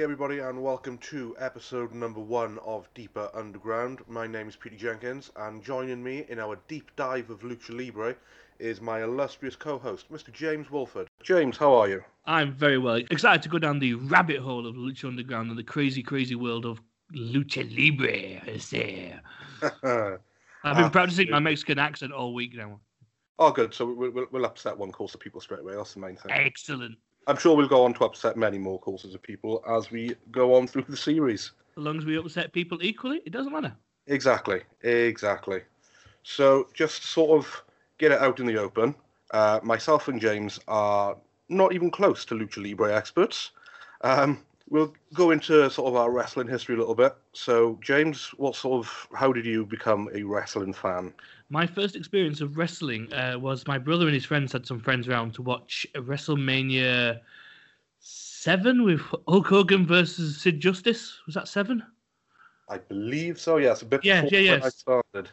Hey, everybody, and welcome to episode number one of Deeper Underground. My name is Peter Jenkins, and joining me in our deep dive of Lucha Libre is my illustrious co host, Mr. James Wolford. James, how are you? I'm very well excited to go down the rabbit hole of Lucha Underground and the crazy, crazy world of Lucha Libre. Is there? I've been practicing my Mexican accent all week now. Oh, good. So we'll, we'll, we'll upset one course of people straight away. That's the main thing. Excellent. I'm sure we'll go on to upset many more courses of people as we go on through the series. As long as we upset people equally, it doesn't matter. Exactly, exactly. So just sort of get it out in the open. Uh, myself and James are not even close to lucha libre experts. Um, we'll go into sort of our wrestling history a little bit. So, James, what sort of how did you become a wrestling fan? My first experience of wrestling uh, was my brother and his friends had some friends around to watch WrestleMania seven with Hulk Hogan versus Sid Justice. Was that seven? I believe so. Yes, a bit Yeah, before yeah, when I started.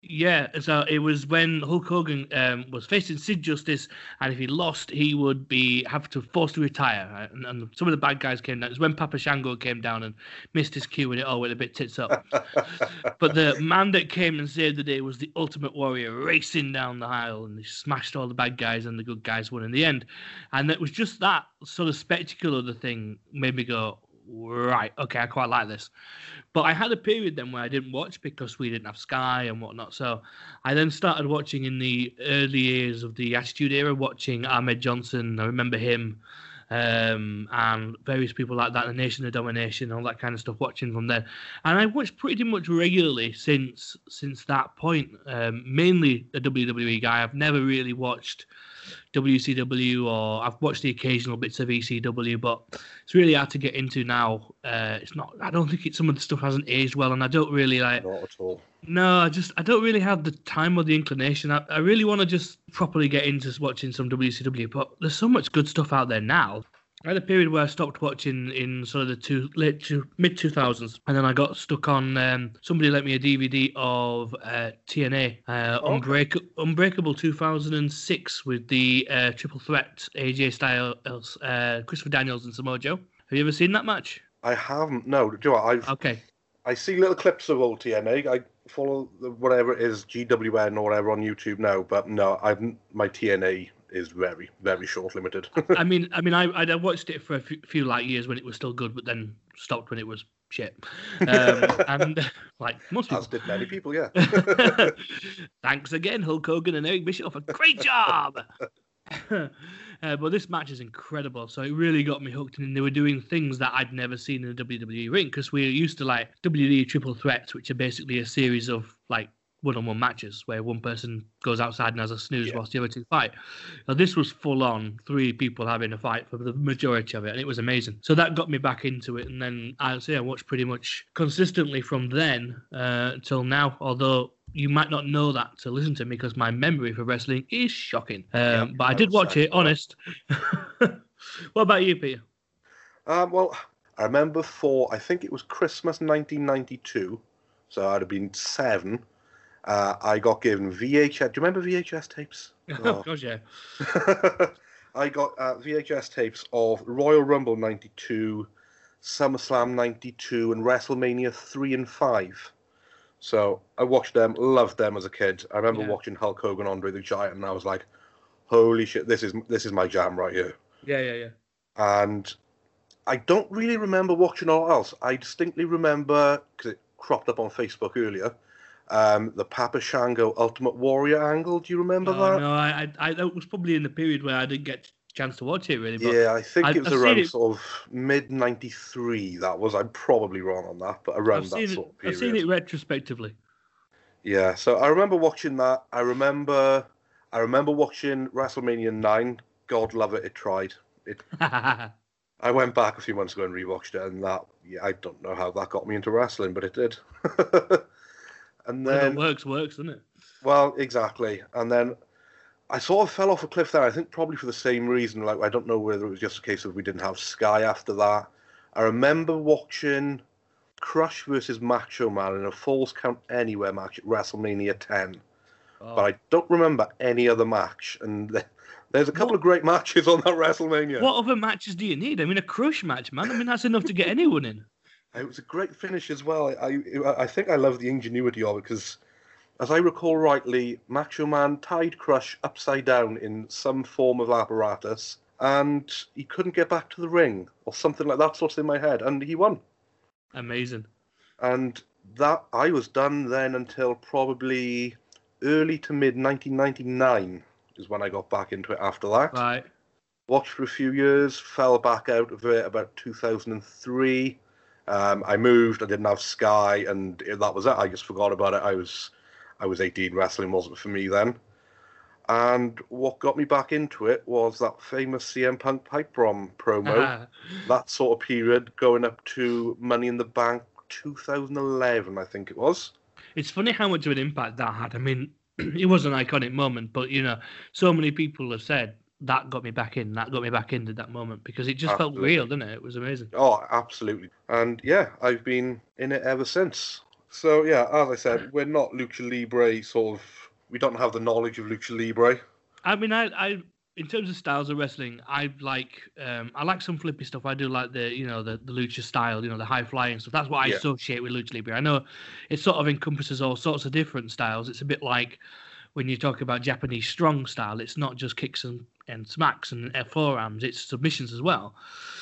Yeah, so it was when Hulk Hogan um, was facing Sid Justice, and if he lost, he would be have to force to retire. right? And, and some of the bad guys came down. It was when Papa Shango came down and missed his cue, and it all went a bit tits up. but the man that came and saved the day was the Ultimate Warrior, racing down the aisle, and he smashed all the bad guys, and the good guys won in the end. And it was just that sort of spectacle of the thing made me go, right, okay, I quite like this. But I had a period then where I didn't watch because we didn't have Sky and whatnot. So I then started watching in the early years of the Attitude Era, watching Ahmed Johnson. I remember him um, and various people like that, the Nation of Domination, all that kind of stuff. Watching from there, and I watched pretty much regularly since since that point. Um, mainly a WWE guy. I've never really watched WCW or I've watched the occasional bits of ECW, but it's really hard to get into now. Uh, it's not. I don't think it's some of the stuff hasn't aged well, and I don't really like. Not at all. No, I just I don't really have the time or the inclination. I, I really want to just properly get into watching some WCW, but there's so much good stuff out there now. I had a period where I stopped watching in sort of the two late two, mid two thousands, and then I got stuck on. Um, somebody lent me a DVD of uh, TNA uh. Unbreak- Unbreakable two thousand and six with the uh, Triple Threat AJ Styles, uh, Christopher Daniels, and Samoa Joe. Have you ever seen that match? I haven't. No, do what? I've Okay, I see little clips of old TNA. I follow the, whatever it is, GWN or whatever on YouTube now. But no, I've my TNA is very very short limited. I mean, I mean, I I watched it for a few, few like years when it was still good, but then stopped when it was shit. Um, and like most people. As did many people. Yeah. Thanks again, Hulk Hogan and Eric Bischoff. A great job. uh, but this match is incredible. So it really got me hooked, and they were doing things that I'd never seen in a WWE ring because we're used to like WWE triple threats, which are basically a series of like one-on-one matches where one person goes outside and has a snooze Yeah. whilst the other two fight. Now, this was full on three people having a fight for the majority of it, and it was amazing. So that got me back into it, and then I'd say I watched pretty much consistently from then uh, till now. Although you might not know that to listen to me because my memory for wrestling is shocking. Um, Yeah, but I I did watch it, honest. what about you, Peter? Um, well, I remember for I think it was Christmas 1992, so I'd have been seven. Uh, I got given VHS. Do you remember VHS tapes? Oh, gosh, yeah. I got uh, VHS tapes of Royal Rumble 92, SummerSlam 92, and WrestleMania 3 and 5. So I watched them, loved them as a kid. I remember Yeah. watching Hulk Hogan, Andre the Giant, and I was like, "Holy shit, this is this is my jam right here." Yeah, yeah, yeah. and I don't really remember watching all else. I distinctly remember because it cropped up on Facebook earlier. Um, the Papa Shango Ultimate Warrior angle. Do you remember No, that? no, I, I, that was probably in the period where I didn't get chance to watch it really. But yeah, I think I- it was I've around it- sort of mid '93. That was. I'm probably wrong on that, but around I've that seen, it, sort of I've seen it retrospectively. Yeah, so I remember watching that. I remember, I remember watching WrestleMania nine. God love it, it tried. It I went back a few months ago and rewatched it, and that yeah, I don't know how that got me into wrestling, but it did. and then, works, works, doesn't it? well, exactly. And then I sort of fell off a cliff there. I think probably for the same reason. Like I don't know whether it was just a case of we didn't have Sky after that. I remember watching Crush versus Macho Man in a Falls Count Anywhere match at WrestleMania 10, Oh, but I don't remember any other match. And th- There's a couple of great matches on that WrestleMania. What other matches do you need? I mean, a crush match, man. I mean, that's enough to get anyone in. It was a great finish as well. I I think I love the ingenuity of it because, as I recall rightly, Macho Man tied Crush upside down in some form of apparatus, and he couldn't get back to the ring or something like that. What's in my head, and he won. Amazing. And that I was done then until probably early to mid 1999 is when I got back into it. After that, Right. watched for a few years, fell back out of it about 2003. Um, I moved. I didn't have Sky, and that was it. I just forgot about it. I was, I was 18. Wrestling wasn't for me then. And what got me back into it was that famous CM Punk pipe bomb promo. that sort of period, going up to Money in the Bank 2011, I think it was. It's funny how much of an impact that had. I mean, it was an iconic moment, but you know, so many people have said that got me back in, that got me back into that moment because it just felt real, didn't it? It was amazing. Oh, absolutely. And yeah, I've been in it ever since. So yeah, as I said, we're not lucha libre sort of. We don't have the knowledge of lucha libre. I mean, I, I, in terms of styles of wrestling, I like, um, I like some flippy stuff. I do like the, you know, the, the lucha style, you know, the high flying stuff. That's what I Yeah. associate with lucha libre. I know it sort of encompasses all sorts of different styles. It's a bit like when you talk about Japanese strong style. It's not just kicks and, and smacks and uh, forearms. It's submissions as well.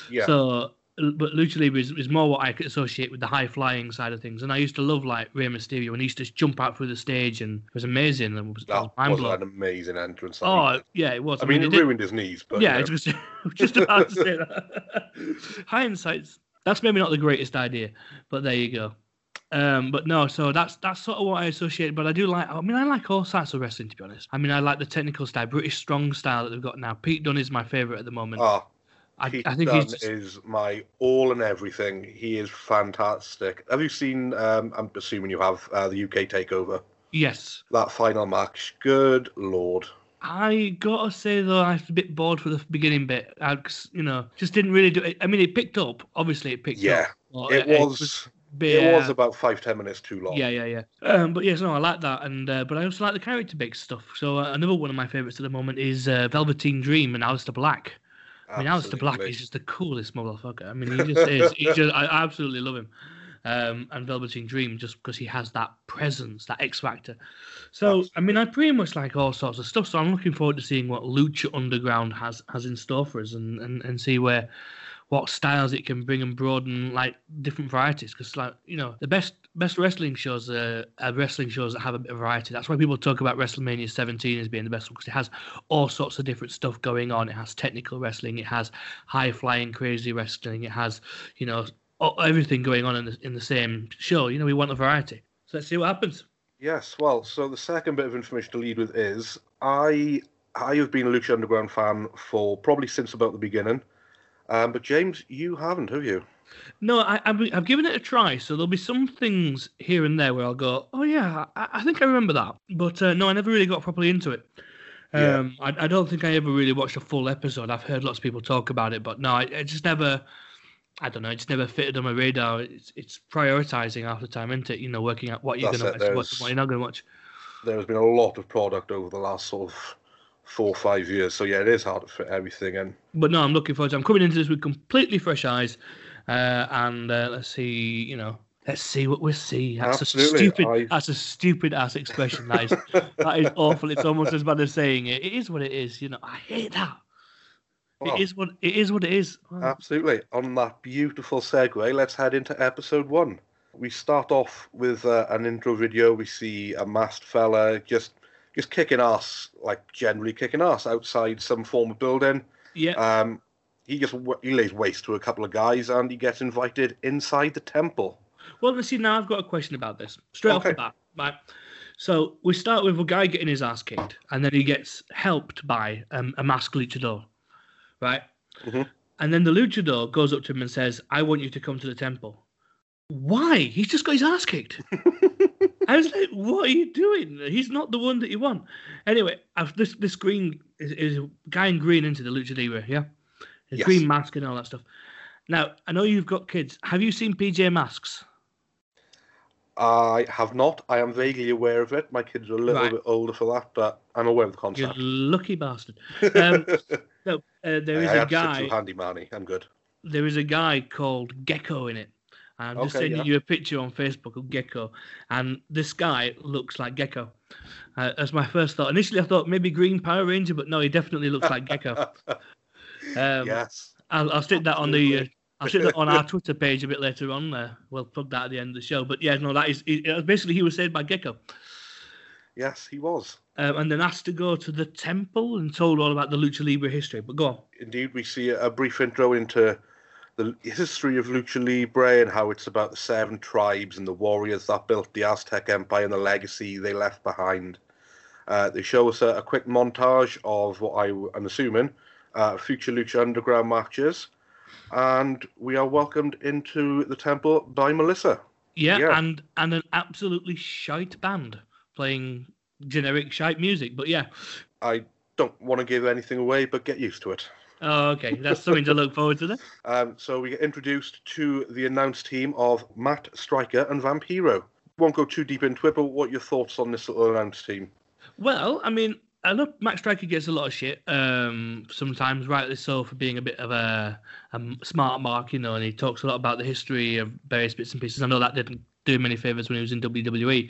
Yeah. So, but lucha libre is, is more what I could associate with the high flying side of things. And I used to love like Rey Mysterio when he used to jump out through the stage and it was amazing and it was, it was that was an amazing entrance. I Oh mean, yeah, it was. I mean, it it did- ruined his knees, but yeah, I you was, know. I was just about to say that. Hindsight's that's maybe not the greatest idea, but there you go. Um, but no, so that's that's sort of what I associate. But I do like. I mean, I like all sorts of wrestling to be honest. I mean, I like the technical style, British strong style that they've got now. Pete Dunne is my favorite at the moment. Ah, I, Pete I think Dunne he's just, is my all and everything. He is fantastic. Have you seen? Um, I'm assuming you have uh, the UK takeover. yes. That final match. Good lord. I gotta say though, I was a bit bored for the beginning bit. I, you know, just didn't really do it. I mean, it picked up. Obviously, it picked Yeah, up. but It was. It was about five ten minutes too long. Yeah, yeah, yeah. Um, but yes, no, I like that, and uh, but I also like the character based stuff. So uh, another one of my favorites at the moment is uh, Velveteen Dream and Aleister Black. I mean, Aleister Black is just the coolest motherfucker. I mean, he just is. He just, I absolutely love him. Um, and Velveteen Dream just because he has that presence, that X factor. So, I mean, I pretty much like all sorts of stuff. So I'm looking forward to seeing what Lucha Underground has has in store for us, and and, and see where what styles it can bring and broaden like different varieties. Because like you know, the best best wrestling shows are, are wrestling shows that have a bit of variety. That's why people talk about WrestleMania 17 as being the best one because it has all sorts of different stuff going on. It has technical wrestling, it has high flying, crazy wrestling, it has you know everything going on in the in the same show. You know, we want a variety. So let's see what happens. Yes, well, so the second bit of information to lead with is I I have been a Lucha Underground fan for probably since about the beginning. Um, but James, you haven't, have you? No, I, I've, I've given it a try, so there'll be some things here and there where I'll go, oh yeah, I, I think I remember that. But uh, no, I never really got properly into it. Yeah. Um, I, I don't think I ever really watched a full episode. I've heard lots of people talk about it, but no, I, I just never. I don't know. It just never fitted on my radar. It's it's prioritizing half the time, isn't it? You know, working out what you're going to watch, and what, there's- what you're not going to watch. There has been a lot of product over the last sort of four or five years. So yeah, it is hard to fit everything in. But no, I'm looking forward to. I'm coming into this with completely fresh eyes, uh, and uh, let's see. You know, let's see what we see. That's Absolutely, a stupid. I- That's a stupid ass expression. That is that is awful. It's almost as bad as saying it. It is what it is. You know, I hate that. Well, It is what it is. What it is. Oh, Absolutely. On that beautiful segue, let's head into episode one. We start off with uh, an intro video. We see a masked fella just just kicking ass, like generally kicking ass outside some form of building. yeah. Um, he just he lays waste to a couple of guys, and he gets invited inside the temple. Well, let's see. Now I've got a question about this. Straight off the bat, right? So we start with a guy getting his ass kicked, and then he gets helped by um, a masked luchador, right? Mhm. And then the luchador goes up to him and says, "I want you to come to the temple." Why? He's just got his ass kicked. I was like, "What are you doing? He's not the one that you want." Anyway, I've, this this green is, is a guy in green into the lucha libre, yeah, Yes. green mask and all that stuff. Now I know you've got kids. Have you seen PJ Masks? I have not. I am vaguely aware of it. My kids are a little Right. bit older for that, but I'm aware of the You concept. lucky bastard. Um, no, uh, there is I a guy. Handy manny. I'm good. there is a guy called Gecko in it. And I'm just Okay, sending yeah. you a picture on Facebook of Gecko, and this guy looks like Gecko. Uh, that's my first thought. Initially, I thought maybe Green Power Ranger, but no, he definitely looks like Gecko. Um, yes. I'll, I'll stick that on the. Uh, I'll stick that on our Twitter page a bit later on. Uh, we'll plug that at the end of the show. But yeah, no, that is basically he was saved by Gecko, Yes, he was. um, and then asked to go to the temple and told all about the Lucha Libre history. But go on. Indeed, we see a brief intro into the history of Lucha Libre and how it's about the seven tribes and the warriors that built the Aztec Empire and the legacy they left behind. Uh, they show us a, a quick montage of what I, am assuming uh, future Lucha Underground matches, and we are welcomed into the temple by Melissa. Yeah, Yeah. and and an absolutely shite band playing generic shite music. But yeah, I don't want to give anything away, but get used to it. Oh, okay, that's something to look forward to. Then. Um, so we get introduced to the announced team of Matt Striker and Vampiro. Won't go too deep into it, but what are your thoughts on this little announced team? Well, I mean, I know Matt Striker gets a lot of shit. Um, sometimes rightly so for being a bit of a, a smart mark, you know, and he talks a lot about the history of various bits and pieces. I know that didn't do him any favors when he was in WWE.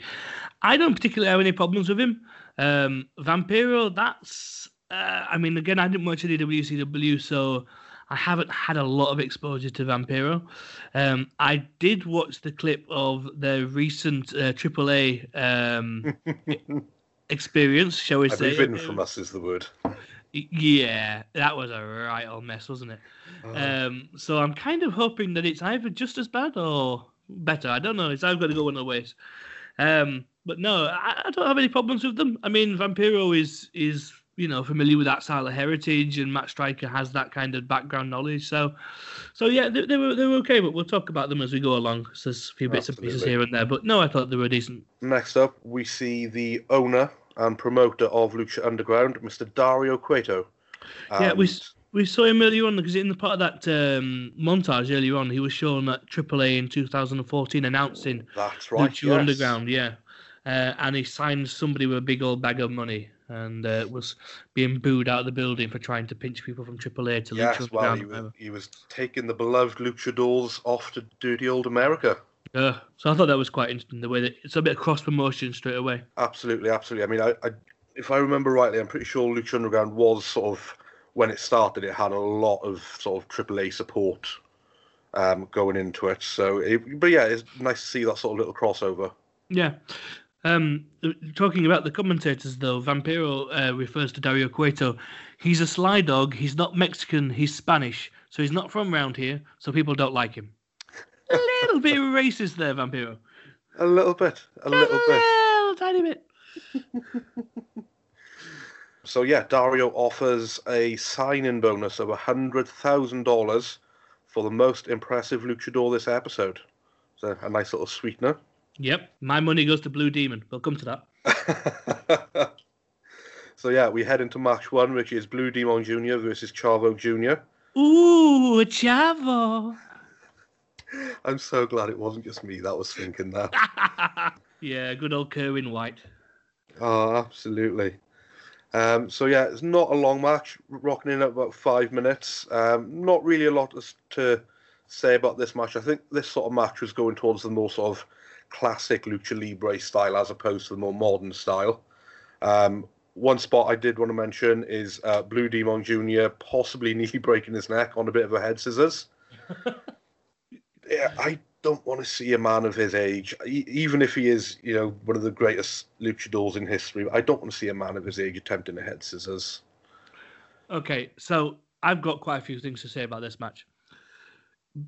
I don't particularly have any problems with him. Um, Vampiro, that's. Uh, I mean, again, I didn't watch any WCW, so I haven't had a lot of exposure to Vampiro. Um, I did watch the clip of their recent uh, AAA um, experience, shall we I say? from us, is the word. Yeah, that was a right old mess, wasn't it? Um, so I'm kind of hoping that it's either just as bad or better. I don't know. It's either got to go one of the ways. Um, but no, I, I don't have any problems with them. I mean, Vampiro is is you know familiar with that style of heritage, and Matt Striker has that kind of background knowledge. So, so yeah, they, they were they were okay. But we'll talk about them as we go along. So there's a few bits and pieces here and there. But no, I thought they were decent. Next up, we see the owner and promoter of Lucha Underground, Mr. Dario Cueto. Yeah, we we saw him earlier on because in the part of that um, montage earlier on, he was shown at AAA in 2014 announcing That's right. Lucha yes. Underground, yeah. Uh, and he signed somebody with a big old bag of money and uh, was being booed out of the building for trying to pinch people from AAA to Yes, Lucha well, Underground. he was, he was taking the beloved luchadors off to dirty old America. Uh, so I thought that was quite interesting the way that it's a bit of cross promotion straight away. Absolutely, absolutely. I mean, I, I, if I remember rightly, I'm pretty sure Lucha Underground was sort of when it started. It had a lot of sort of AAA support um, going into it. So, it, but yeah, it's nice to see that sort of little crossover. Yeah. Um, talking about the commentators, though, Vampiro uh, refers to Dario Cueto. He's a sly dog. He's not Mexican. He's Spanish. So he's not from around here. So people don't like him. A little bit racist there, Vampiro. A little bit, a little bit. a bit. little tiny bit. So yeah, Dario offers a sign-in bonus of hundred thousand dollars for the most impressive luchador this episode. So a nice little sweetener. Yep. My money goes to Blue Demon. We'll come to that. so yeah, we head into match one, which is Blue Demon Jr. versus Chavo Jr. Ooh, Chavo. I'm so glad it wasn't just me that was thinking that. yeah, good old Kerwin White. Oh, absolutely. Um, so yeah, it's not a long match, rocking in at about five minutes. Um, not really a lot to say about this match. I think this sort of match was going towards the more sort of classic lucha libre style as opposed to the more modern style. Um, one spot I did want to mention is uh, Blue Demon Jr. possibly nearly breaking his neck on a bit of a head scissors. yeah, I don't want to see a man of his age, e- even if he is, you know, one of the greatest luchadors in history. I don't want to see a man of his age attempting a head scissors. Okay, so I've got quite a few things to say about this match.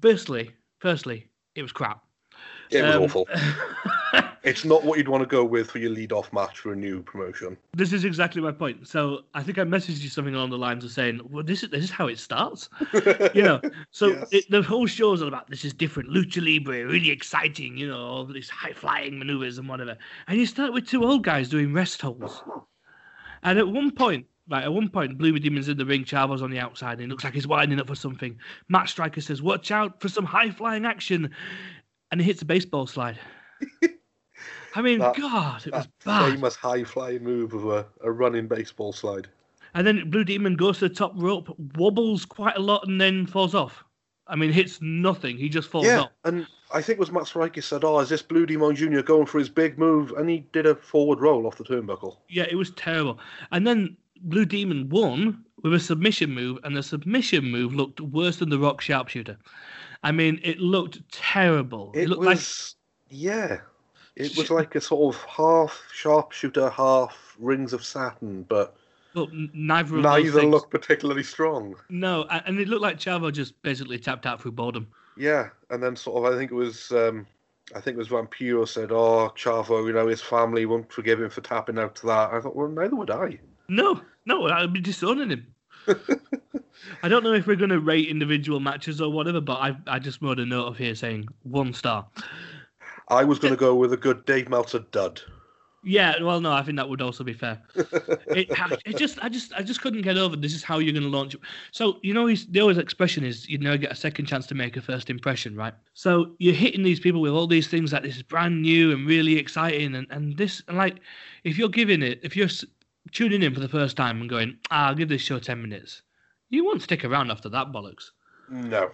Firstly, firstly, it was crap. It was Um, awful. It's not what you'd want to go with for your lead-off match for a new promotion. this is exactly my point. So I think I messaged you something along the lines of saying, "Well, this is this is how it starts." you know, so Yes. it, the whole show's all about this is different, lucha libre, really exciting, you know, all these high flying maneuvers and whatever. And you start with two old guys doing rest holds. And at one point, right, at one point, Blue Demon's in the ring, Chavo's on the outside, and it looks like he's winding up for something. Matt Striker says, "Watch out for some high flying action," and he hits a baseball slide. I mean, That- God, it was bad. famous high flying move of a, a running baseball slide. And then Blue Demon goes to the top rope, wobbles quite a lot, and then falls off. I mean, hits nothing. He just falls Yeah, off. and I think it was Matt Striker said, "Oh, is this Blue Demon Jr. going for his big move?" And he did a forward roll off the turnbuckle. Yeah, it was terrible. And then Blue Demon won with a submission move, and the submission move looked worse than the Rock Sharpshooter. I mean, it looked terrible. It, looked was, yeah, it was like a sort of half sharpshooter, half rings of Saturn, but but neither of neither things- looked particularly strong. No, and it looked like Chavo just basically tapped out through boredom. Yeah, and then sort of, I think it was, um, I think it was Vampiro said, "Oh, Chavo, you know, his family won't forgive him for tapping out to that." I thought, well, neither would I. No, no, I'd be disowning him. I don't know if we're going to rate individual matches or whatever, but I I just wrote a note of here saying one star. I was going to go with a good Dave Meltzer dud. Yeah, well, no, I think that would also be fair. It, it just, I just, I just couldn't get over. This is how you're going to launch. it. So you know, he's, the always expression is you never get a second chance to make a first impression, right? So you're hitting these people with all these things that this is brand new and really exciting, and and this, and like, if you're giving it, if you're tuning in for the first time and going, ah, I'll give this show ten minutes, you won't stick around after that bollocks. No.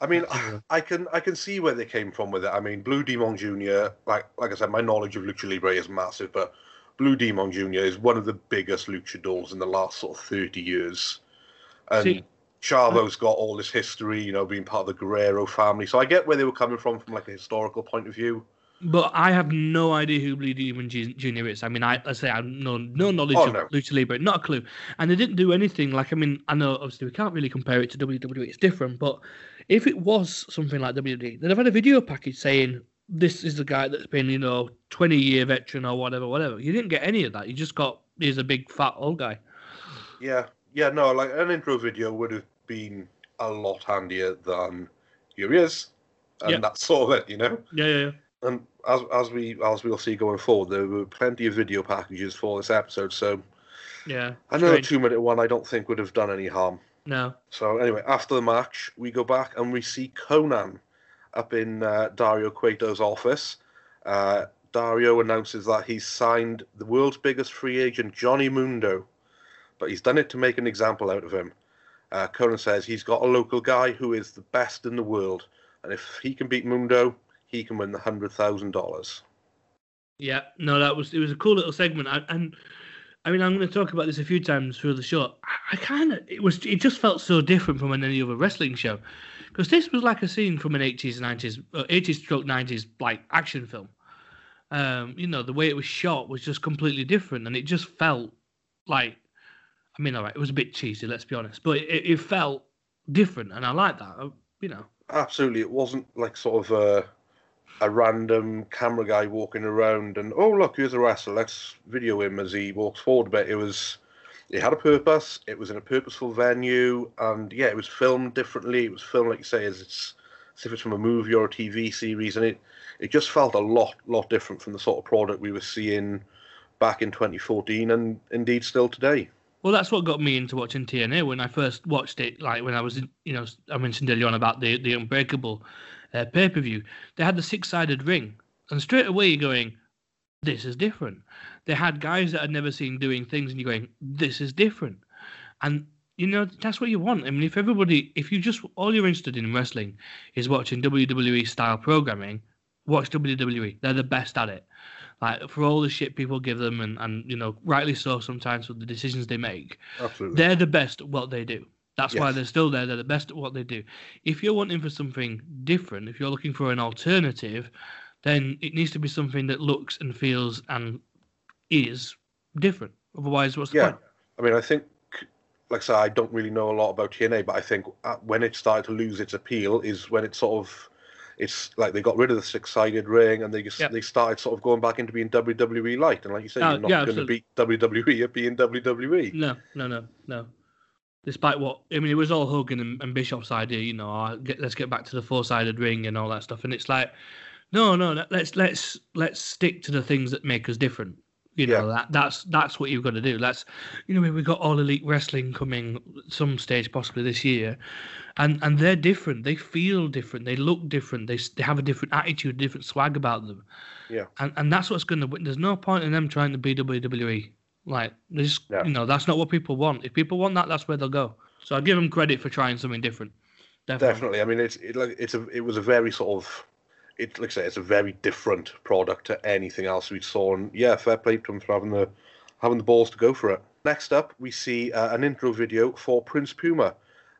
I mean. I can I can see where they came from with it. I mean, Blue Demon Jr. Like like I said, my knowledge of Lucha Libre is massive, but Blue Demon Jr. is one of the biggest luchadors in the last sort of thirty years, and See- Chavo's got all this history, you know, being part of the Guerrero family. So I get where they were coming from from like a historical point of view. But I have no idea who Blue Demon Ju- Jr. is. I mean, I, I say I have no no knowledge Oh, of no. Lucha Libre, not a clue. And they didn't do anything like. I mean, I know obviously we can't really compare it to WWE. It's different, but if it was something like WWE, they'd have had a video package saying this is the guy that's been you know twenty year veteran or whatever, whatever. You didn't get any of that. You just got he's a big fat old guy. Yeah, yeah, no, like an intro video would have been a lot handier than here he is, and Yeah. that's sort of it, you know. Yeah, yeah, yeah. And as as we as we'll see going forward, there were plenty of video packages for this episode. So yeah. another two minute one, I don't think would have done any harm. No. So anyway, after the match, we go back and we see Konnan up in uh, Dario Cueto's office. Uh, Dario announces that he's signed the world's biggest free agent, Johnny Mundo, but he's done it to make an example out of him. Uh, Konnan says he's got a local guy who is the best in the world, and if he can beat Mundo, he can win the hundred thousand dollars. Yeah, no, that was it was a cool little segment, I, and I mean I'm going to talk about this a few times through the show. I, I kind of it was it just felt so different from any other wrestling show, because this was like a scene from an 80s, 90s, uh, 80s stroke 90s like action film. Um, you know the way it was shot was just completely different, and it just felt like, I mean, all right, it was a bit cheesy, let's be honest, but it, it felt different, and I like that. uh, You know, Absolutely, it wasn't like sort of a a random camera guy walking around and oh look, here's a wrestler. Let's video him as he walks forward but. It was, it had a purpose. It was in a purposeful venue, and yeah, it was filmed differently. It was filmed like you say, as it's as if it's from a movie or a TV series, and it it just felt a lot lot different from the sort of product we were seeing back in 2014, and indeed still today. Well, that's what got me into watching TNA when I first watched it. Like when I was, you know, I mentioned earlier on about the the Unbreakable uh, pay per view. They had the six sided ring, and straight away you're going, "This is different." They had guys that I'd never seen doing things, and you're going, "This is different." And you know that's what you want. I mean, if everybody, if you just all you're interested in wrestling is watching WWE style programming, watch WWE. They're the best at it like for all the shit people give them and, and you know rightly so sometimes for the decisions they make Absolutely. they're the best at what they do that's why they're still there they're the best at what they do if you're wanting for something different if you're looking for an alternative then it needs to be something that looks and feels and is different otherwise what's the Yeah. point I mean, I think, like I said, I don't really know a lot about TNA, but I think uh, when it started to lose its appeal is when it sort of, it's like they got rid of the six-sided ring and they just Yeah. they started sort of going back into being WWE light. And like you said, Oh, you're not yeah, going to beat WWE at being WWE. no no no no despite what i mean it was all hogan and, and Bischoff's idea you know oh, get, let's get back to the four-sided ring and all that stuff and it's like no no let- let's let's let's stick to the things that make us different You know yeah. that that's that's what you've got to do. That's you know we've got all elite wrestling coming some stage possibly this year, and and they're different. They feel different. They look different. They they have a different attitude, different swag about them. Yeah. And and that's what's going to win. There's no point in them trying to be WWE. Like there's yeah. you know that's not what people want. If people want that, that's where they'll go. So I give them credit for trying something different. Definitely. Definitely. I mean, it's it, like it's a it was a very sort of it like I say it's a very different product to anything else we saw, and yeah, fair play to them for having the having the balls to go for it. Next up, we see uh, an intro video for Prince Puma.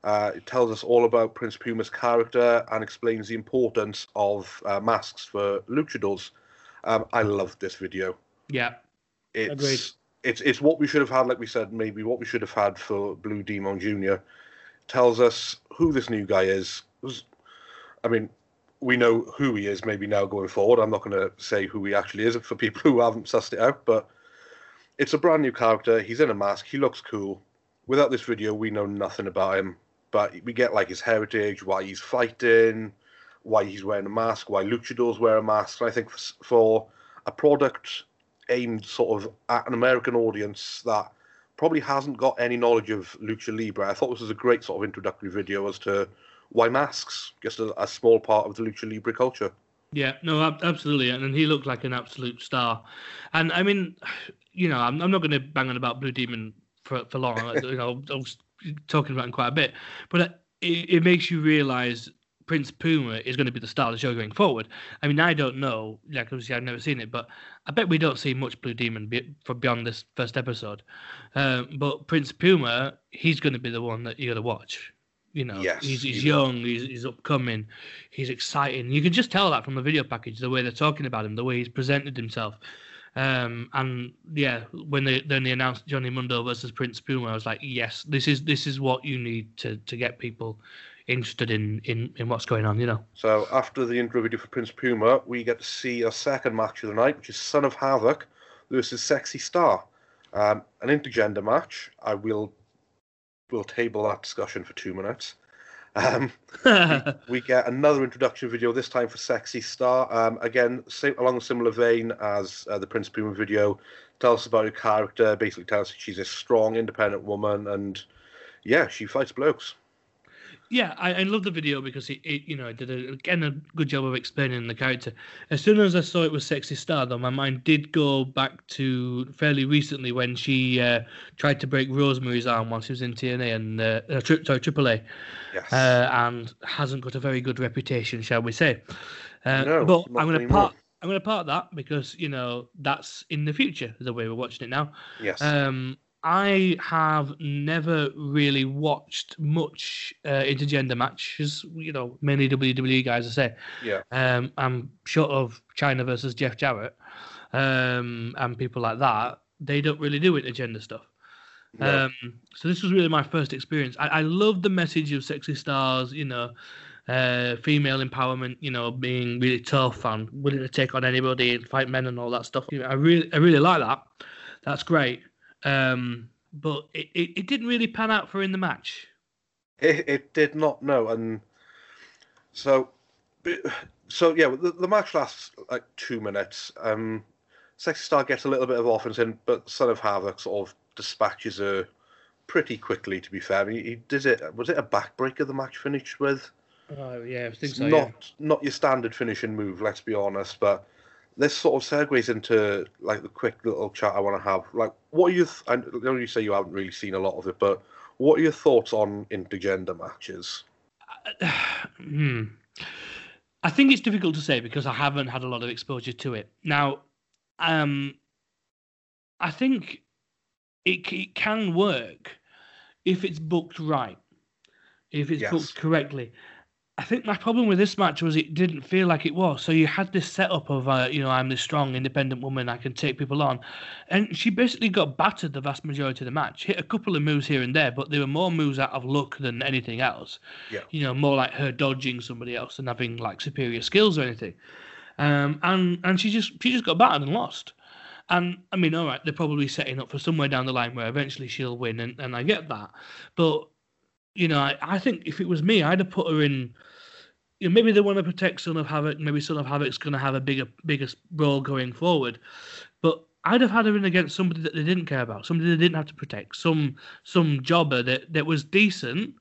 Uh, it tells us all about Prince Puma's character and explains the importance of uh, masks for luchadors. Um, I love this video. Yeah, it's Agreed. It's it's what we should have had, like we said, maybe what we should have had for Blue Demon Junior. Tells us who this new guy is. I mean, we know who he is maybe now going forward. I'm not going to say who he actually is for people who haven't sussed it out, but it's a brand new character. He's in a mask. He looks cool. Without this video, we know nothing about him, but we get like his heritage, why he's fighting, why he's wearing a mask, why luchadors wear a mask. And I think for a product aimed sort of at an American audience that probably hasn't got any knowledge of lucha libre, I thought this was a great sort of introductory video as to why masks? Just a, a small part of the lucha libre culture. Yeah, no, absolutely, and he looked like an absolute star. And I mean, you know, I'm, I'm not going to bang on about Blue Demon for for long. you know, I was talking about him quite a bit, but uh, it, it makes you realise Prince Puma is going to be the star of the show going forward. I mean, I don't know, like obviously I've never seen it, but I bet we don't see much Blue Demon be, for beyond this first episode. Um, but Prince Puma, he's going to be the one that you got to watch. You know, yes, he's, he's young, he's, he's upcoming, he's exciting. You can just tell that from the video package, the way they're talking about him, the way he's presented himself. Um, and yeah, when they then they announced Johnny Mundo versus Prince Puma, I was like, yes, this is this is what you need to to get people interested in in in what's going on. You know. So after the intro video for Prince Puma, we get to see a second match of the night, which is Son of Havoc versus Sexy Star, um, an intergender match. I will we'll table that discussion for two minutes. Um, we, we, get another introduction video, this time for Sexy Star. Um, again, along a similar vein as uh, the Prince Puma video. Tell us about her character, basically tell us she's a strong, independent woman, and yeah, she fights blokes. Yeah, I, I love the video because it, it, you know, it did a, again a good job of explaining the character. As soon as I saw it was Sexy Star, though, my mind did go back to fairly recently when she uh, tried to break Rosemary's arm while she was in TNA and uh, uh, tri- sorry AAA, yes. uh, and hasn't got a very good reputation, shall we say? Uh, no, but I'm going to part. I'm going to part that because you know that's in the future the way we're watching it now. Yes. Um, I have never really watched much uh, intergender matches. You know, mainly WWE guys. I say. Yeah. Um, I'm short of Chyna versus Jeff Jarrett, um, and people like that. They don't really do intergender stuff. No. Um, so this was really my first experience. I, I love the message of sexy stars. You know, uh, female empowerment. You know, being really tough and willing to take on anybody and fight men and all that stuff. I really, I really like that. That's great. Um, but it, it, it, didn't really pan out for in the match. It, it did not, no. And so, so yeah, the, the match lasts like two minutes. Um, Sexy Star gets a little bit of offense in, but Son of Havoc sort of dispatches her pretty quickly. To be fair, I mean, he did it. Was it a backbreaker the match finished with? Oh yeah, I think so. Not yeah. not your standard finishing move. Let's be honest, but this sort of segues into like the quick little chat I want to have. Like, what are you? Th- I know you say you haven't really seen a lot of it, but what are your thoughts on intergender matches? hmm. I think it's difficult to say because I haven't had a lot of exposure to it. Now, um, I think it it can work if it's booked right, if it's yes. booked correctly. I think my problem with this match was it didn't feel like it was. So you had this setup of, uh, you know, I'm this strong, independent woman, I can take people on. And she basically got battered the vast majority of the match. Hit a couple of moves here and there, but there were more moves out of luck than anything else. Yeah. You know, more like her dodging somebody else than having like superior skills or anything. Um, and and she just she just got battered and lost. And I mean, all right, they're probably setting up for somewhere down the line where eventually she'll win, and, and I get that. But you know, I, I think if it was me, I'd have put her in. You know, maybe they want to protect Son of Havoc. Maybe Son of Havoc's going to have a bigger, bigger role going forward. But I'd have had her in against somebody that they didn't care about, somebody they didn't have to protect, some some jobber that, that was decent,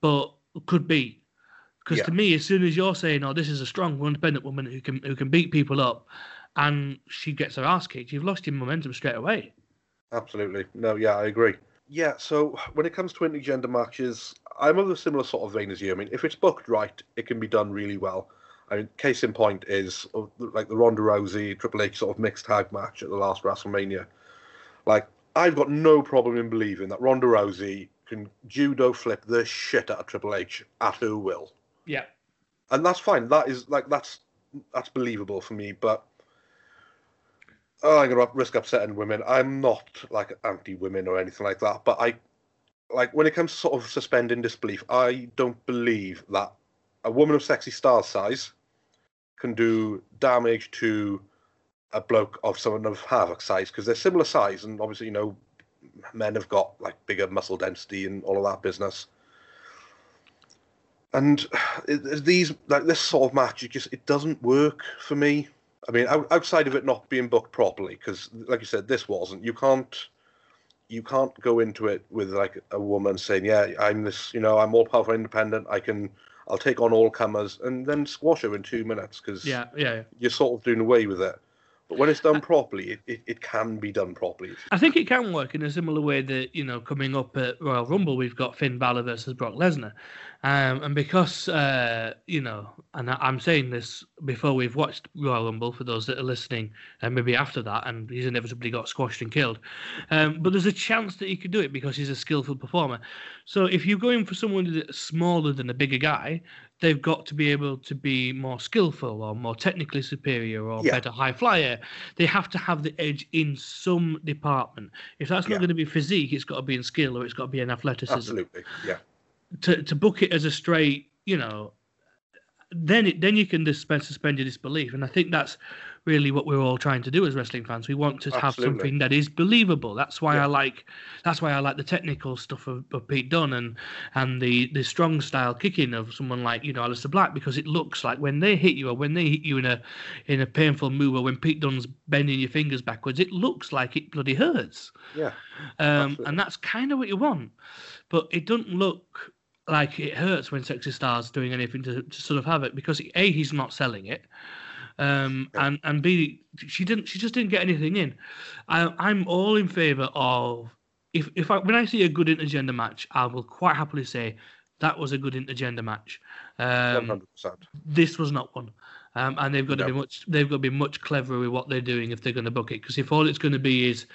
but could be. Because Yeah. to me, as soon as you're saying, "Oh, this is a strong, independent woman who can who can beat people up," and she gets her ass kicked, you've lost your momentum straight away. Absolutely. No, yeah, I agree. Yeah, so when it comes to intergender matches, I'm of a similar sort of vein as you. I mean, if it's booked right, it can be done really well. I mean, case in point is uh, like the Ronda Rousey Triple H sort of mixed tag match at the last WrestleMania. Like, I've got no problem in believing that Ronda Rousey can judo flip the shit out of Triple H at her will, Yeah. and that's fine. That is like that's that's believable for me. But oh, I'm gonna risk upsetting women. I'm not like anti-women or anything like that. But I like when it comes to sort of suspending disbelief. I don't believe that a woman of sexy star size can do damage to a bloke of someone of Havoc size because they're similar size, and obviously you know men have got like bigger muscle density and all of that business. And these like this sort of match, it just it doesn't work for me. I mean, outside of it not being booked properly, because like you said, this wasn't. You can't you can't go into it with like a woman saying, "Yeah, I'm this, you know, I'm all powerful, independent. I can, I'll take on all comers," and then squash her in two minutes because Yeah. Yeah. yeah. you're sort of doing away with it. But when it's done properly, it, it, it can be done properly. I think it can work in a similar way that you know, coming up at Royal Rumble, we've got Finn Balor versus Brock Lesnar, um, and because uh, you know, and I, I'm saying this before we've watched Royal Rumble for those that are listening, and maybe after that, and he's inevitably got squashed and killed, um, but there's a chance that he could do it because he's a skillful performer. So if you're going for someone that's smaller than a bigger guy, they've got to be able to be more skillful or more technically superior or Yeah. better high flyer. They have to have the edge in some department. If that's not Yeah. going to be physique, it's got to be in skill or it's got to be in athleticism. Absolutely, yeah, To to book it as a straight, you know, then it then you can suspend suspend your disbelief, and I think that's really what we're all trying to do as wrestling fans. We want to have something that is believable. That's why Yeah. I like that's why I like the technical stuff of, of Pete Dunne and and the the strong style kicking of someone like you know Aleister Black because it looks like when they hit you or when they hit you in a in a painful move or when Pete Dunne's bending your fingers backwards, it looks like it bloody hurts. yeah, Um, and that's kind of what you want, but it doesn't look like it hurts when Sexy Star's doing anything to, to Son of Havoc because a he's not selling it, um, Yeah. and and b she didn't she just didn't get anything in. I, I'm all in favour of if if I when I see a good intergender match, I will quite happily say that was a good intergender match. Um, this was not one. Um, and they've got to No. be much. They've got to be much cleverer with what they're doing if they're going to book it. Because if all it's going to be is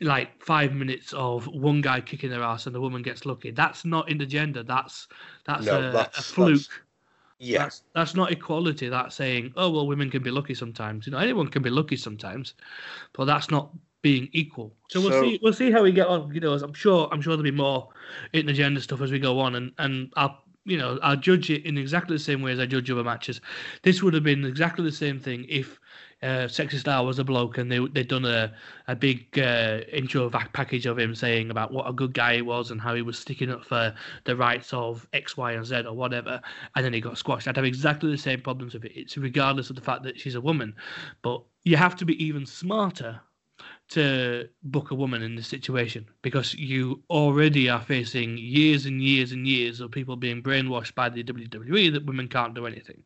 like five minutes of one guy kicking their ass and the woman gets lucky, that's not intergender. That's that's, No, a, a fluke. that's- Yeah, That's that's not equality. That's saying, oh well, women can be lucky sometimes. You know, anyone can be lucky sometimes, but that's not being equal. So we'll So- see. We'll see how we get on. You know, I'm sure. I'm sure there'll be more intergender stuff as we go on, and and I'll you know I'll judge it in exactly the same way as I judge other matches. This would have been exactly the same thing if. Uh, Sexy Star was a bloke, and they they'd done a a big uh, intro package of him saying about what a good guy he was and how he was sticking up for the rights of X, Y, and Z or whatever, and then he got squashed. I'd have exactly the same problems with it. It's regardless of the fact that she's a woman, but you have to be even smarter to book a woman in this situation because you already are facing years and years and years of people being brainwashed by the WWE that women can't do anything.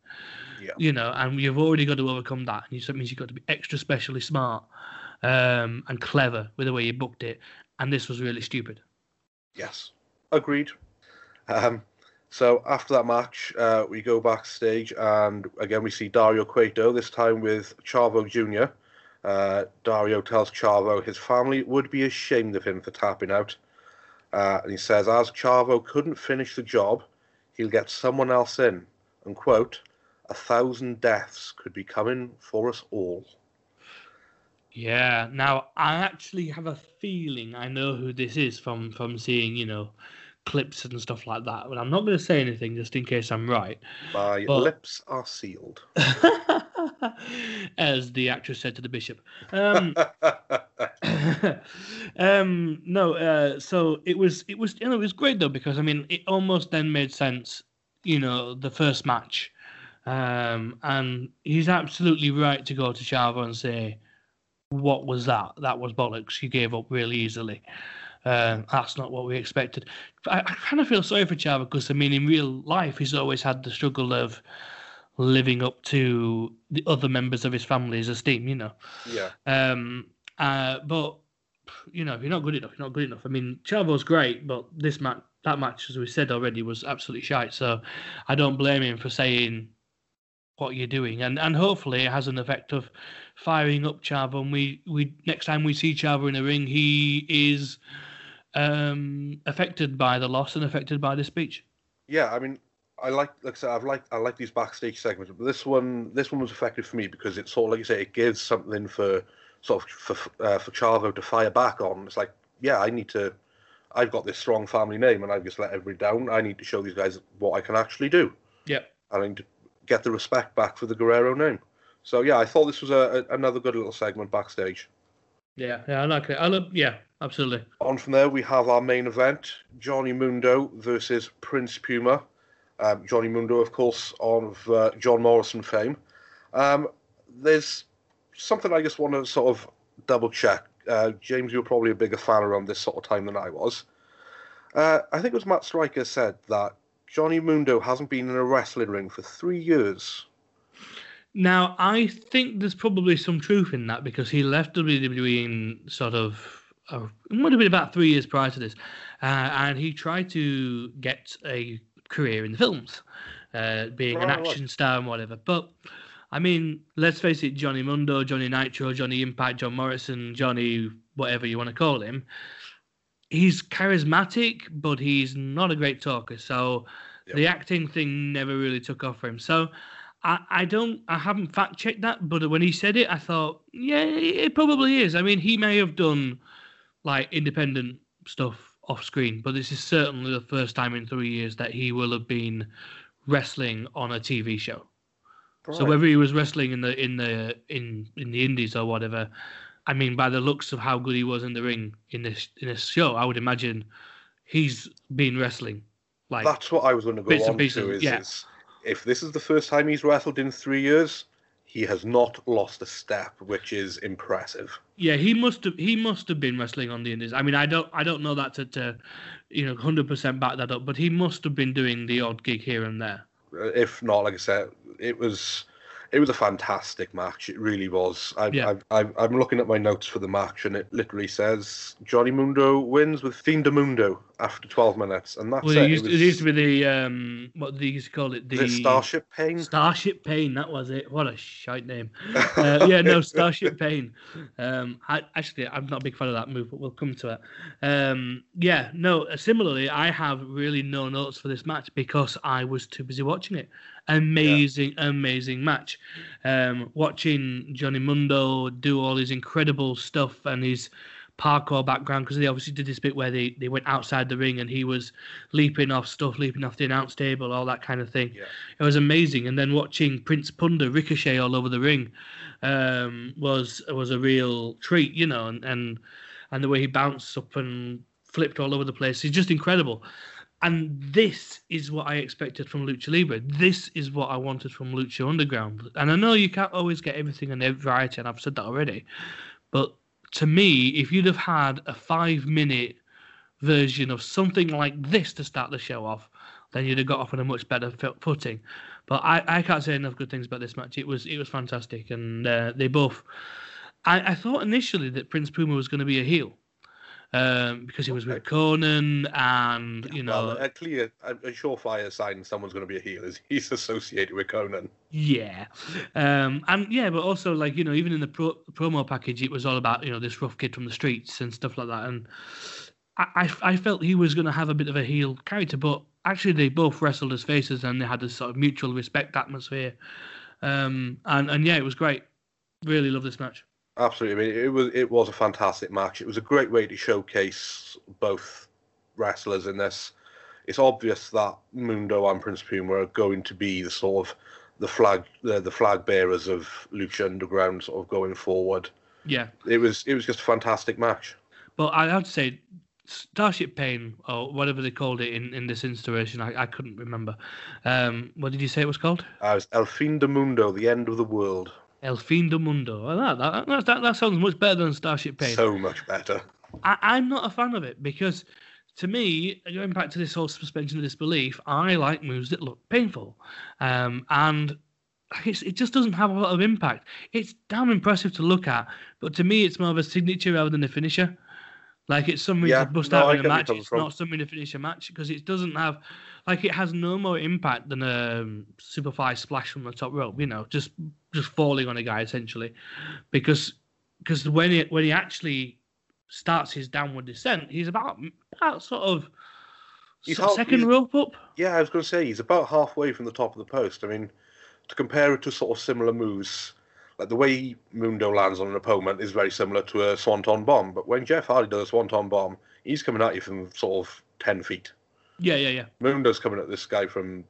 Yeah. You know, and you've already got to overcome that. And it means you've got to be extra specially smart um, and clever with the way you booked it. And this was really stupid. Yes, agreed. Um, so after that match, uh, we go backstage, and again we see Dario Cueto. This time with Chavo Jr. Uh, Dario tells Chavo his family would be ashamed of him for tapping out, uh, and he says, as Chavo couldn't finish the job, he'll get someone else in. And quote, a thousand deaths could be coming for us all. Yeah. Now I actually have a feeling I know who this is from from seeing you know clips and stuff like that. But I'm not going to say anything just in case I'm right. My But- lips are sealed. As the actress said to the bishop. Um, um, no, uh, so it was it was you know it was great though because I mean it almost then made sense. You know the first match, um, and he's absolutely right to go to Chavo and say, what was that? That was bollocks. You gave up really easily. Um, that's not what we expected. I, I kind of feel sorry for Chavo because I mean, in real life, he's always had the struggle of living up to the other members of his family's esteem. You know. Yeah. Um. Uh. But you know, if you're not good enough, you're not good enough. I mean, Chavo's great, but this match, that match, as we said already, was absolutely shite. So I don't blame him for saying what you're doing, and and hopefully it has an effect of firing up Chavo. And we we next time we see Chavo in a ring, he is um affected by the loss and affected by the speech. Yeah, I mean, I like, like I said, I've liked, I like these backstage segments, but this one, this one was effective for me because it's sort of like you say, it gives something for sort of for uh, for Chavo to fire back on. It's like, yeah, I need to, I've got this strong family name, and I've just let everybody down. I need to show these guys what I can actually do. Yep. And I need to get the respect back for the Guerrero name. So yeah, I thought this was a, a another good little segment backstage. Yeah, yeah, I like it. I love, yeah, absolutely. On from there, we have our main event: Johnny Mundo versus Prince Puma. Um, Johnny Mundo, of course, of uh, John Morrison fame. Um, there's something I just want to sort of double check. Uh, James, you're probably a bigger fan around this sort of time than I was. Uh, I think it was Matt Striker said that Johnny Mundo hasn't been in a wrestling ring for three years. Now, I think there's probably some truth in that because he left WWE in sort of, uh, it would have been about three years prior to this. Uh, and he tried to get a career in the films, uh, being an Right, action star and whatever. But, I mean, let's face it Johnny Mundo, Johnny Nitro, Johnny Impact, John Morrison, Johnny whatever you want to call him. He's charismatic, but he's not a great talker. So Yep. the acting thing never really took off for him. So I, I don't I haven't fact checked that, but when he said it, I thought, yeah, it probably is. I mean, he may have done like independent stuff off screen, but this is certainly the first time in three years that he will have been wrestling on a TV show. So whether he was wrestling in the in the in in the Indies or whatever, I mean, by the looks of how good he was in the ring in this in this show, I would imagine he's been wrestling. Like That's what I was going to go on to. Is, yeah. is if this is the first time he's wrestled in three years, he has not lost a step, which is impressive. Yeah, he must have he must have been wrestling on the Indies. I mean, I don't I don't know that to, to you know hundred percent back that up, but he must have been doing the odd gig here and there. Uh, If not, like I said, it was it was a fantastic match. It really was. I, Yeah. I, I'm looking at my notes for the match, and it literally says Johnny Mundo wins with Fiend Mundo after 12 minutes, and that's Well, it. it used, it it used to be the um what they used to call it the it Starship Pain. Starship Pain. That was it. What a shite name. Uh, yeah, no Starship Pain. Um, I actually I'm not a big fan of that move, but we'll come to it. Um, yeah, no. uh, Similarly, I have really no notes for this match because I was too busy watching it. Amazing, amazing match. Um, watching Johnny Mundo do all his incredible stuff and his parkour background because they obviously did this bit where they, they went outside the ring and he was leaping off stuff, leaping off the announce table, all that kind of thing. Yeah. It was amazing. And then watching Prince Puma ricochet all over the ring um, was was a real treat, you know, and, and and the way he bounced up and flipped all over the place is just incredible. And this is what I expected from Lucha Libre. This is what I wanted from Lucha Underground. And I know you can't always get everything in every variety, and I've said that already. But to me, if you'd have had a five minute version of something like this to start the show off, then you'd have got off on a much better footing. But I, I can't say enough good things about this match. It was it was fantastic, and uh, they both. I, I thought initially that Prince Puma was going to be a heel, um, because he was with Konnan, and you know, well, a clear, a, a surefire sign someone's going to be a heel is he's associated with Konnan. Yeah, um, and yeah, but also like you know, even in the pro- promo package, it was all about you know this rough kid from the streets and stuff like that. And I, I, I felt he was going to have a bit of a heel character, but actually they both wrestled as faces and they had this sort of mutual respect atmosphere. Um, and and yeah, it was great. Really love this match. Absolutely, I mean, it was it was a fantastic match. It was a great way to showcase both wrestlers in this. It's obvious that Mundo and Prince Puma are going to be the sort of the flag the, the flag bearers of Lucha Underground, sort of going forward. Yeah, It was it was just a fantastic match. but I have to say, Starship Pain or whatever they called it in, in this installation, I, I couldn't remember. Um, what did you say it was called? Uh, it was El Fin de Mundo, the end of the world. El Fin del Mundo. That. That, that. that sounds much better than Starship Pain. So much better. I, I'm not a fan of it because, to me, going back to this whole suspension of disbelief, I like moves that look painful, um, and it's, it just doesn't have a lot of impact. It's damn impressive to look at, but to me, it's more of a signature rather than a finisher. Like it's something Yeah, to bust no, out in a get where you're match. It's from. not something to finish a match because it doesn't have, like, it has no more impact than a um, superfly splash from the top rope. You know, just just falling on a guy essentially, because because when he when he actually starts his downward descent, he's about about sort of He's half- second rope up. Yeah, I was going to say he's about halfway from the top of the post. I mean, to compare it to sort of similar moves, like the way Mundo lands on an opponent is very similar to a Swanton bomb. But when Jeff Hardy does a Swanton bomb, he's coming at you from sort of ten feet. Yeah, yeah, yeah. Mundo's coming at this guy from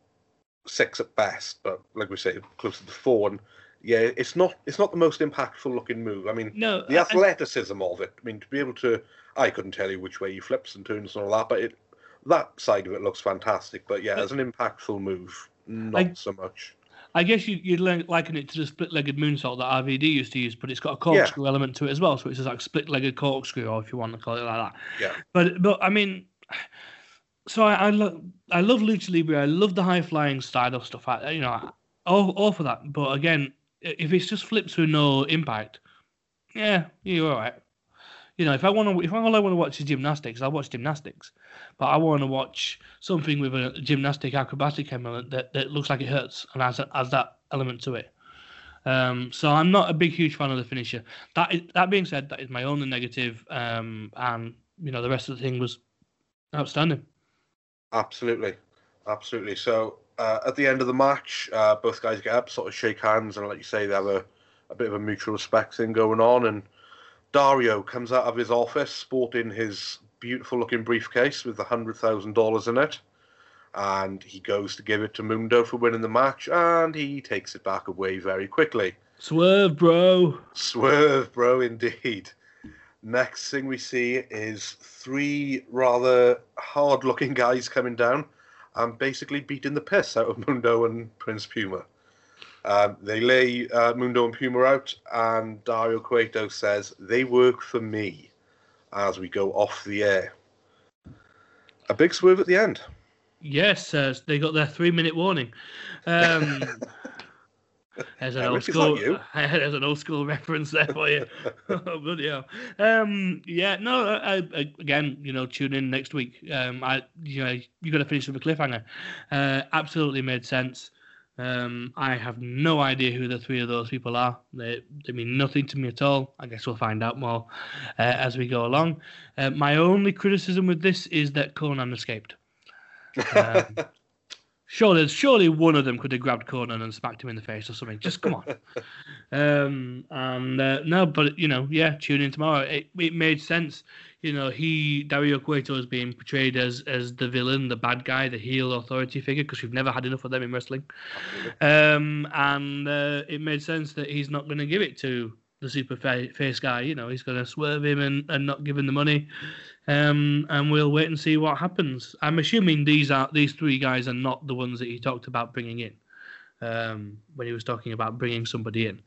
six at best, but like we say, closer to the four. And yeah, it's not it's not the most impactful looking move. I mean, No, the I- athleticism of it. I mean, to be able to, I couldn't tell you which way he flips and turns and all that, but it that side of it looks fantastic. But yeah, as an impactful move, not I- so much. I guess you, you'd liken it to the split-legged moonsault that RVD used to use, but it's got a corkscrew element to it as well. So it's just like split-legged corkscrew, or if you want to call it like that. Yeah. But but I mean, so I I, lo- I love lucha libre. I love the high-flying style of stuff. I, you know, all all for that. But again, if it's just flips with no impact, yeah, you're all right. You know, if I want to, if all I want to watch is gymnastics, I'll watch gymnastics. But I want to watch something with a gymnastic acrobatic element that, that looks like it hurts and has, has that element to it. Um, so I'm not a big, huge fan of the finisher. That is, that being said, that is my only negative, um, and you know the rest of the thing was outstanding. Absolutely, absolutely. So uh, at the end of the match, uh, both guys get up, sort of shake hands, and like you say, they have a, a bit of a mutual respect thing going on. And Dario comes out of his office sporting his beautiful looking briefcase with the hundred thousand dollars in it. And he goes to give it to Mundo for winning the match, and he takes it back away very quickly. Swerve, bro. Swerve, bro, indeed. Next thing we see is three rather hard looking guys coming down and basically beating the piss out of Mundo and Prince Puma. Um, they lay uh, Mundo and Puma out, and Dario Cueto says, They work for me as we go off the air. A big swerve at the end. Yes, uh, they got their three-minute warning. Um, there's an old school. There's an old school reference there for you. but yeah. Um, yeah, no. I, I, again, you know, tune in next week. Um, I, you know, you got to finish with a cliffhanger. Uh, absolutely made sense. Um, I have no idea who the three of those people are. They, they mean nothing to me at all. I guess we'll find out more uh, as we go along. Uh, my only criticism with this is that Konnan escaped. Um, surely, surely one of them could have grabbed Konnan and smacked him in the face or something. Just come on. um, and uh, no, but you know, yeah, tune in tomorrow. It, it made sense. You know, he Dario Cueto is being portrayed as as the villain, the bad guy, the heel authority figure because we've never had enough of them in wrestling. Um, and uh, it made sense that he's not going to give it to the super face guy. You know, he's going to swerve him and, and not give him the money. Um, and we'll wait and see what happens. I'm assuming these are these three guys are not the ones that he talked about bringing in um, when he was talking about bringing somebody in.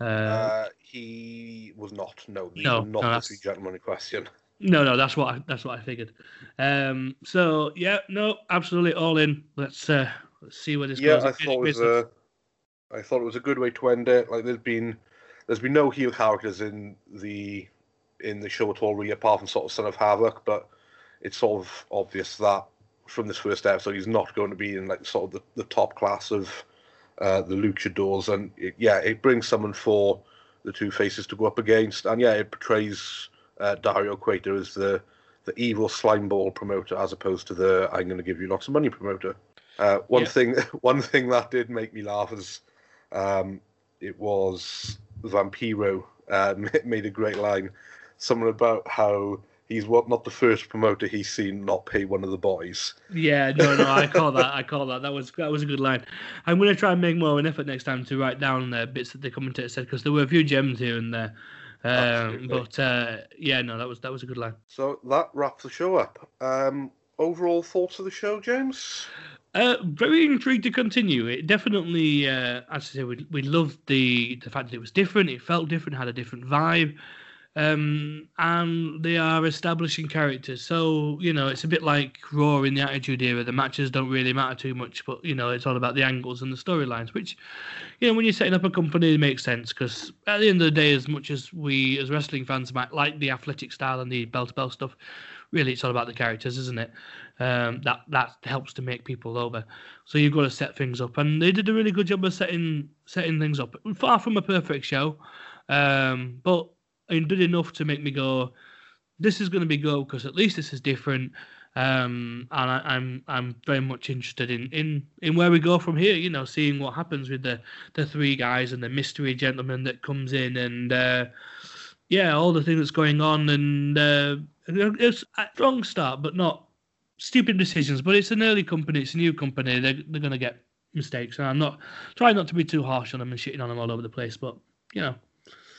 Uh, Uh, he was not. No, No, not no, the that's- three gentlemen in question. no, no, that's what I, that's what I figured. Um, so yeah, no, absolutely all in. Let's uh, let's see where this yeah, goes. I thought it was a, I thought it was a good way to end it. Like there's been, there's been no heel characters in the, in the show at all really, apart from sort of Son of Havoc. But it's sort of obvious that from this first episode, he's not going to be in like sort of the, the top class of uh, the luchadors, and it, yeah, it brings someone for the two faces to go up against, and yeah, it portrays uh, Dario Cueto as the the evil slimeball promoter as opposed to the I'm going to give you lots of money promoter. Uh, one Yeah. thing, one thing that did make me laugh is um, it was Vampiro uh, made a great line, something about how he's what not the first promoter he's seen not pay one of the boys. Yeah, no, no, I call that. I call that. That was that was a good line. I'm going to try and make more of an effort next time to write down uh, bits that the commentator said because there were a few gems here and there. Um, but uh, yeah, no, that was that was a good line. So that wraps the show up. Um, overall thoughts of the show, James? Uh, very intrigued to continue. It definitely, uh, as I say, we we loved the the fact that it was different. It felt different, had a different vibe, um, and they are establishing characters. So you know, it's a bit like Raw in the Attitude Era. The matches don't really matter too much, but you know, it's all about the angles and the storylines. Which, you know, when you're setting up a company, it makes sense because at the end of the day, as much as we as wrestling fans might like the athletic style and the belt to belt stuff, really it's all about the characters, isn't it? Um, that that helps to make people over. So you've got to set things up, and they did a really good job of setting setting things up. Far from a perfect show, um, but it did enough to make me go, "This is going to be good because at least this is different." Um, and I, I'm I'm very much interested in, in in where we go from here. You know, seeing what happens with the the three guys and the mystery gentleman that comes in, and uh, yeah, all the things that's going on, and uh, it's a strong start, but not stupid decisions. But it's an early company, it's a new company. They're they're gonna get mistakes, and I'm not trying not to be too harsh on them and shitting on them all over the place. But you know,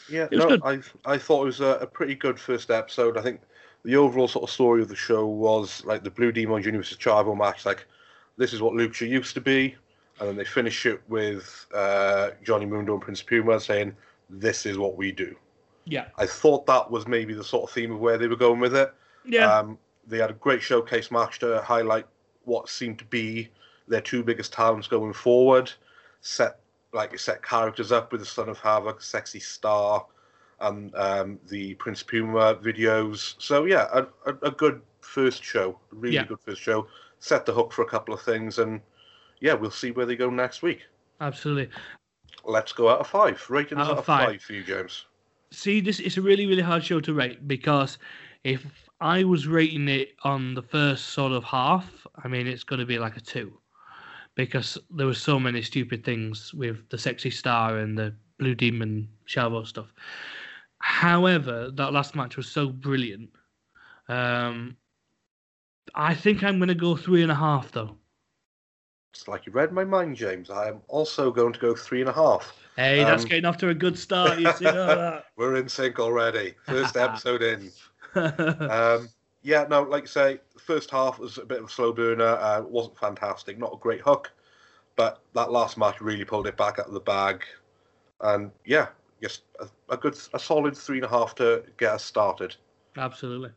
Yeah, no, good. I I thought it was a, a pretty good first episode. I think the overall sort of story of the show was like the Blue Demon Jr. versus Chavo match. Like this is what Lucha used to be, and then they finish it with uh, Johnny Mundo and Prince Puma saying, "This is what we do." yeah, I thought that was maybe the sort of theme of where they were going with it. yeah, Um, they had a great showcase match to highlight what seemed to be their two biggest talents going forward. Set like set characters up with the Son of Havoc, Sexy Star, and um, the Prince Puma videos. So yeah, a, a, a good first show, really Yeah. good first show. Set the hook for a couple of things, and yeah, we'll see where they go next week. absolutely. Let's go out of five. Ratings Out out, of five. five for you, James. See, this is a really, really hard show to rate because if I was rating it on the first sort of half, I mean, it's going to be like a two because there were so many stupid things with the sexy star and the blue demon Chavo stuff. However, that last match was so brilliant. Um, I think I'm going to go three and a half though. It's like you read my mind, James. I am also going to go three and a half. Hey, that's Um, getting off to a good start. You see We're in sync already. First episode in. Um, yeah, no, like you say, the first half was a bit of a slow burner. Uh, wasn't fantastic, not a great hook, but that last match really pulled it back out of the bag. And yeah, just a, a good, a solid three and a half to get us started. Absolutely.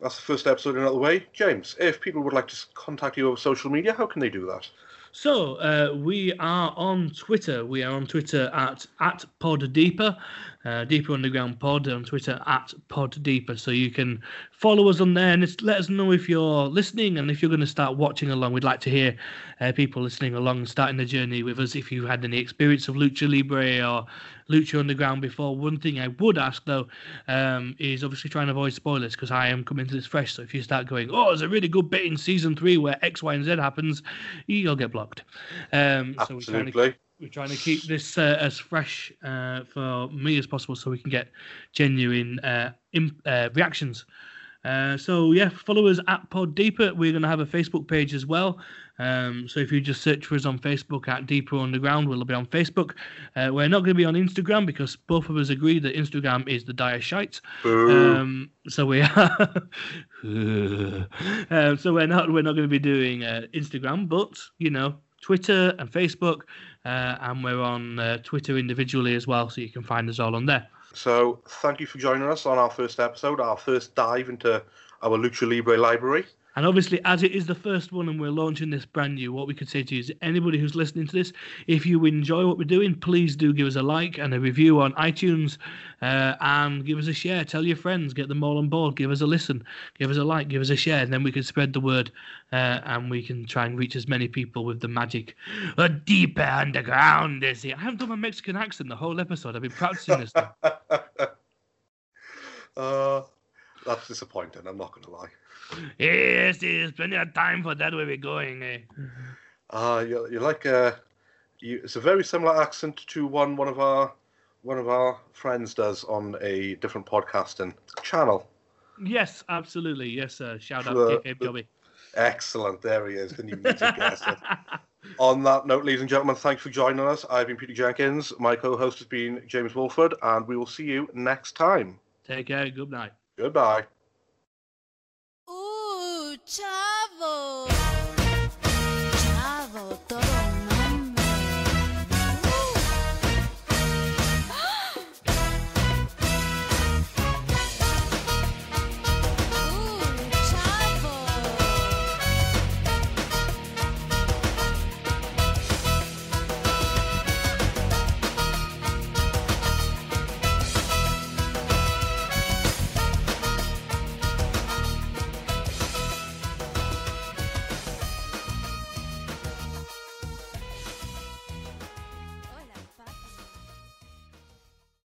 That's the first episode in out of the way. James, if people would like to contact you over social media, how can they do that? So uh, we are on Twitter. We are on Twitter at at Pod Deeper, uh, Deeper Underground Pod on Twitter at Pod Deeper. So you can follow us on there and let us know if you're listening and if you're going to start watching along. We'd like to hear uh, people listening along starting the journey with us. If you had any experience of Lucha Libre or Lucha Underground before, one thing I would ask though um, is obviously try and avoid spoilers because I am coming to this fresh. So if you start going, oh, there's a really good bit in season three where X, Y, and Z happens, you'll get blocked. Um, so we're trying to we're trying to keep this uh, as fresh uh, for me as possible so we can get genuine uh, imp- uh, reactions. Uh, so yeah, follow us at Pod Deeper. We're going to have a Facebook page as well. Um, so if you just search for us on Facebook at Deeper Underground, we'll be on Facebook. Uh, we're not going to be on Instagram because both of us agree that Instagram is the dire shite. Um, so we are. um, so we're not we're not going to be doing uh, Instagram, but you know Twitter and Facebook, uh, and we're on uh, Twitter individually as well, so you can find us all on there. So thank you for joining us on our first episode, our first dive into our Lucha Libre library. And obviously, as it is the first one and we're launching this brand new, what we could say to you is anybody who's listening to this, if you enjoy what we're doing, please do give us a like and a review on iTunes uh, and give us a share. Tell your friends, get them all on board, give us a listen, give us a like, give us a share, and then we can spread the word uh, and we can try and reach as many people with the magic. A deeper underground is it? I haven't done my Mexican accent the whole episode. I've been practicing this. Uh, that's disappointing, I'm not going to lie. yes, there's plenty of time for that where we're going. Eh? Uh, you're, you're like a, you, it's a very similar accent to one one of our one of our friends does on a different podcasting channel. Yes, absolutely. Yes, sir. Shout out to Jobby. Excellent, there he is. Didn't even need to guess it. On that note, ladies and gentlemen, thanks for joining us. I've been Peter Jenkins. My co-host has been James Wolford, and we will see you next time. Take care. Good night. Goodbye. Ooh.